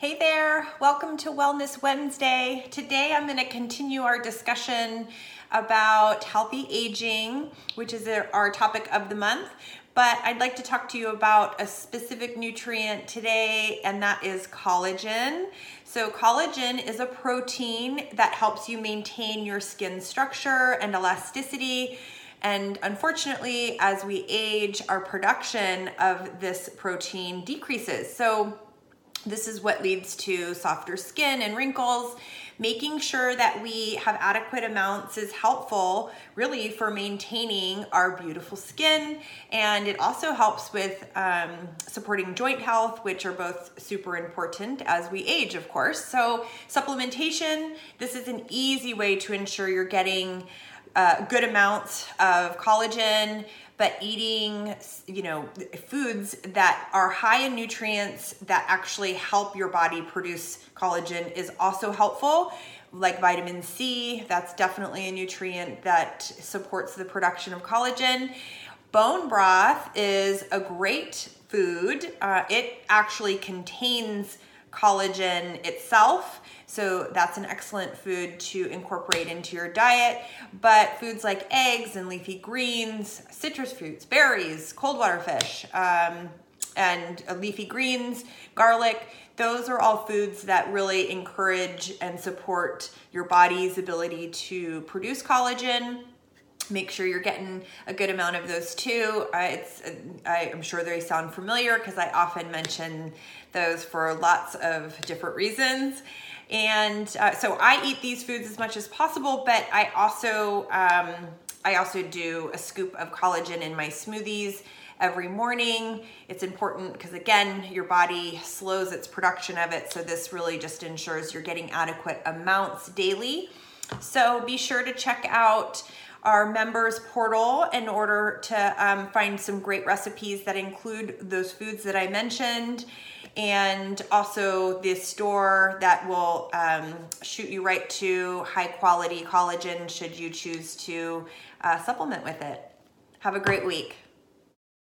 Hey there, welcome to Wellness Wednesday. Today I'm going to continue our discussion about healthy aging, which is our topic of the month. But I'd like to talk to you about a specific nutrient today, and that is collagen. So, collagen is a protein that helps you maintain your skin structure and elasticity. And unfortunately, as we age, our production of this protein decreases. So, this is what leads to softer skin and wrinkles. Making sure that we have adequate amounts is helpful, really, for maintaining our beautiful skin. And it also helps with um, supporting joint health, which are both super important as we age, of course. So, supplementation this is an easy way to ensure you're getting uh, good amounts of collagen but eating you know foods that are high in nutrients that actually help your body produce collagen is also helpful like vitamin C. That's definitely a nutrient that supports the production of collagen. Bone broth is a great food. Uh, it actually contains collagen itself. So that's an excellent food to incorporate into your diet. But foods like eggs and leafy greens, citrus fruits, berries, cold water fish, um, and uh, leafy greens, garlic, those are all foods that really encourage and support your body's ability to produce collagen make sure you're getting a good amount of those too. Uh, it's I, am sure they sound familiar because I often mention those for lots of different reasons. And uh, so I eat these foods as much as possible, but I also um, I also do a scoop of collagen in my smoothies every morning. It's important because again, your body slows its production of it, so this really just ensures you're getting adequate amounts daily. So be sure to check out our members portal in order to um, find some great recipes that include those foods that I mentioned and also the store that will um, shoot you right to high quality collagen should you choose to uh, supplement with it. Have a great week.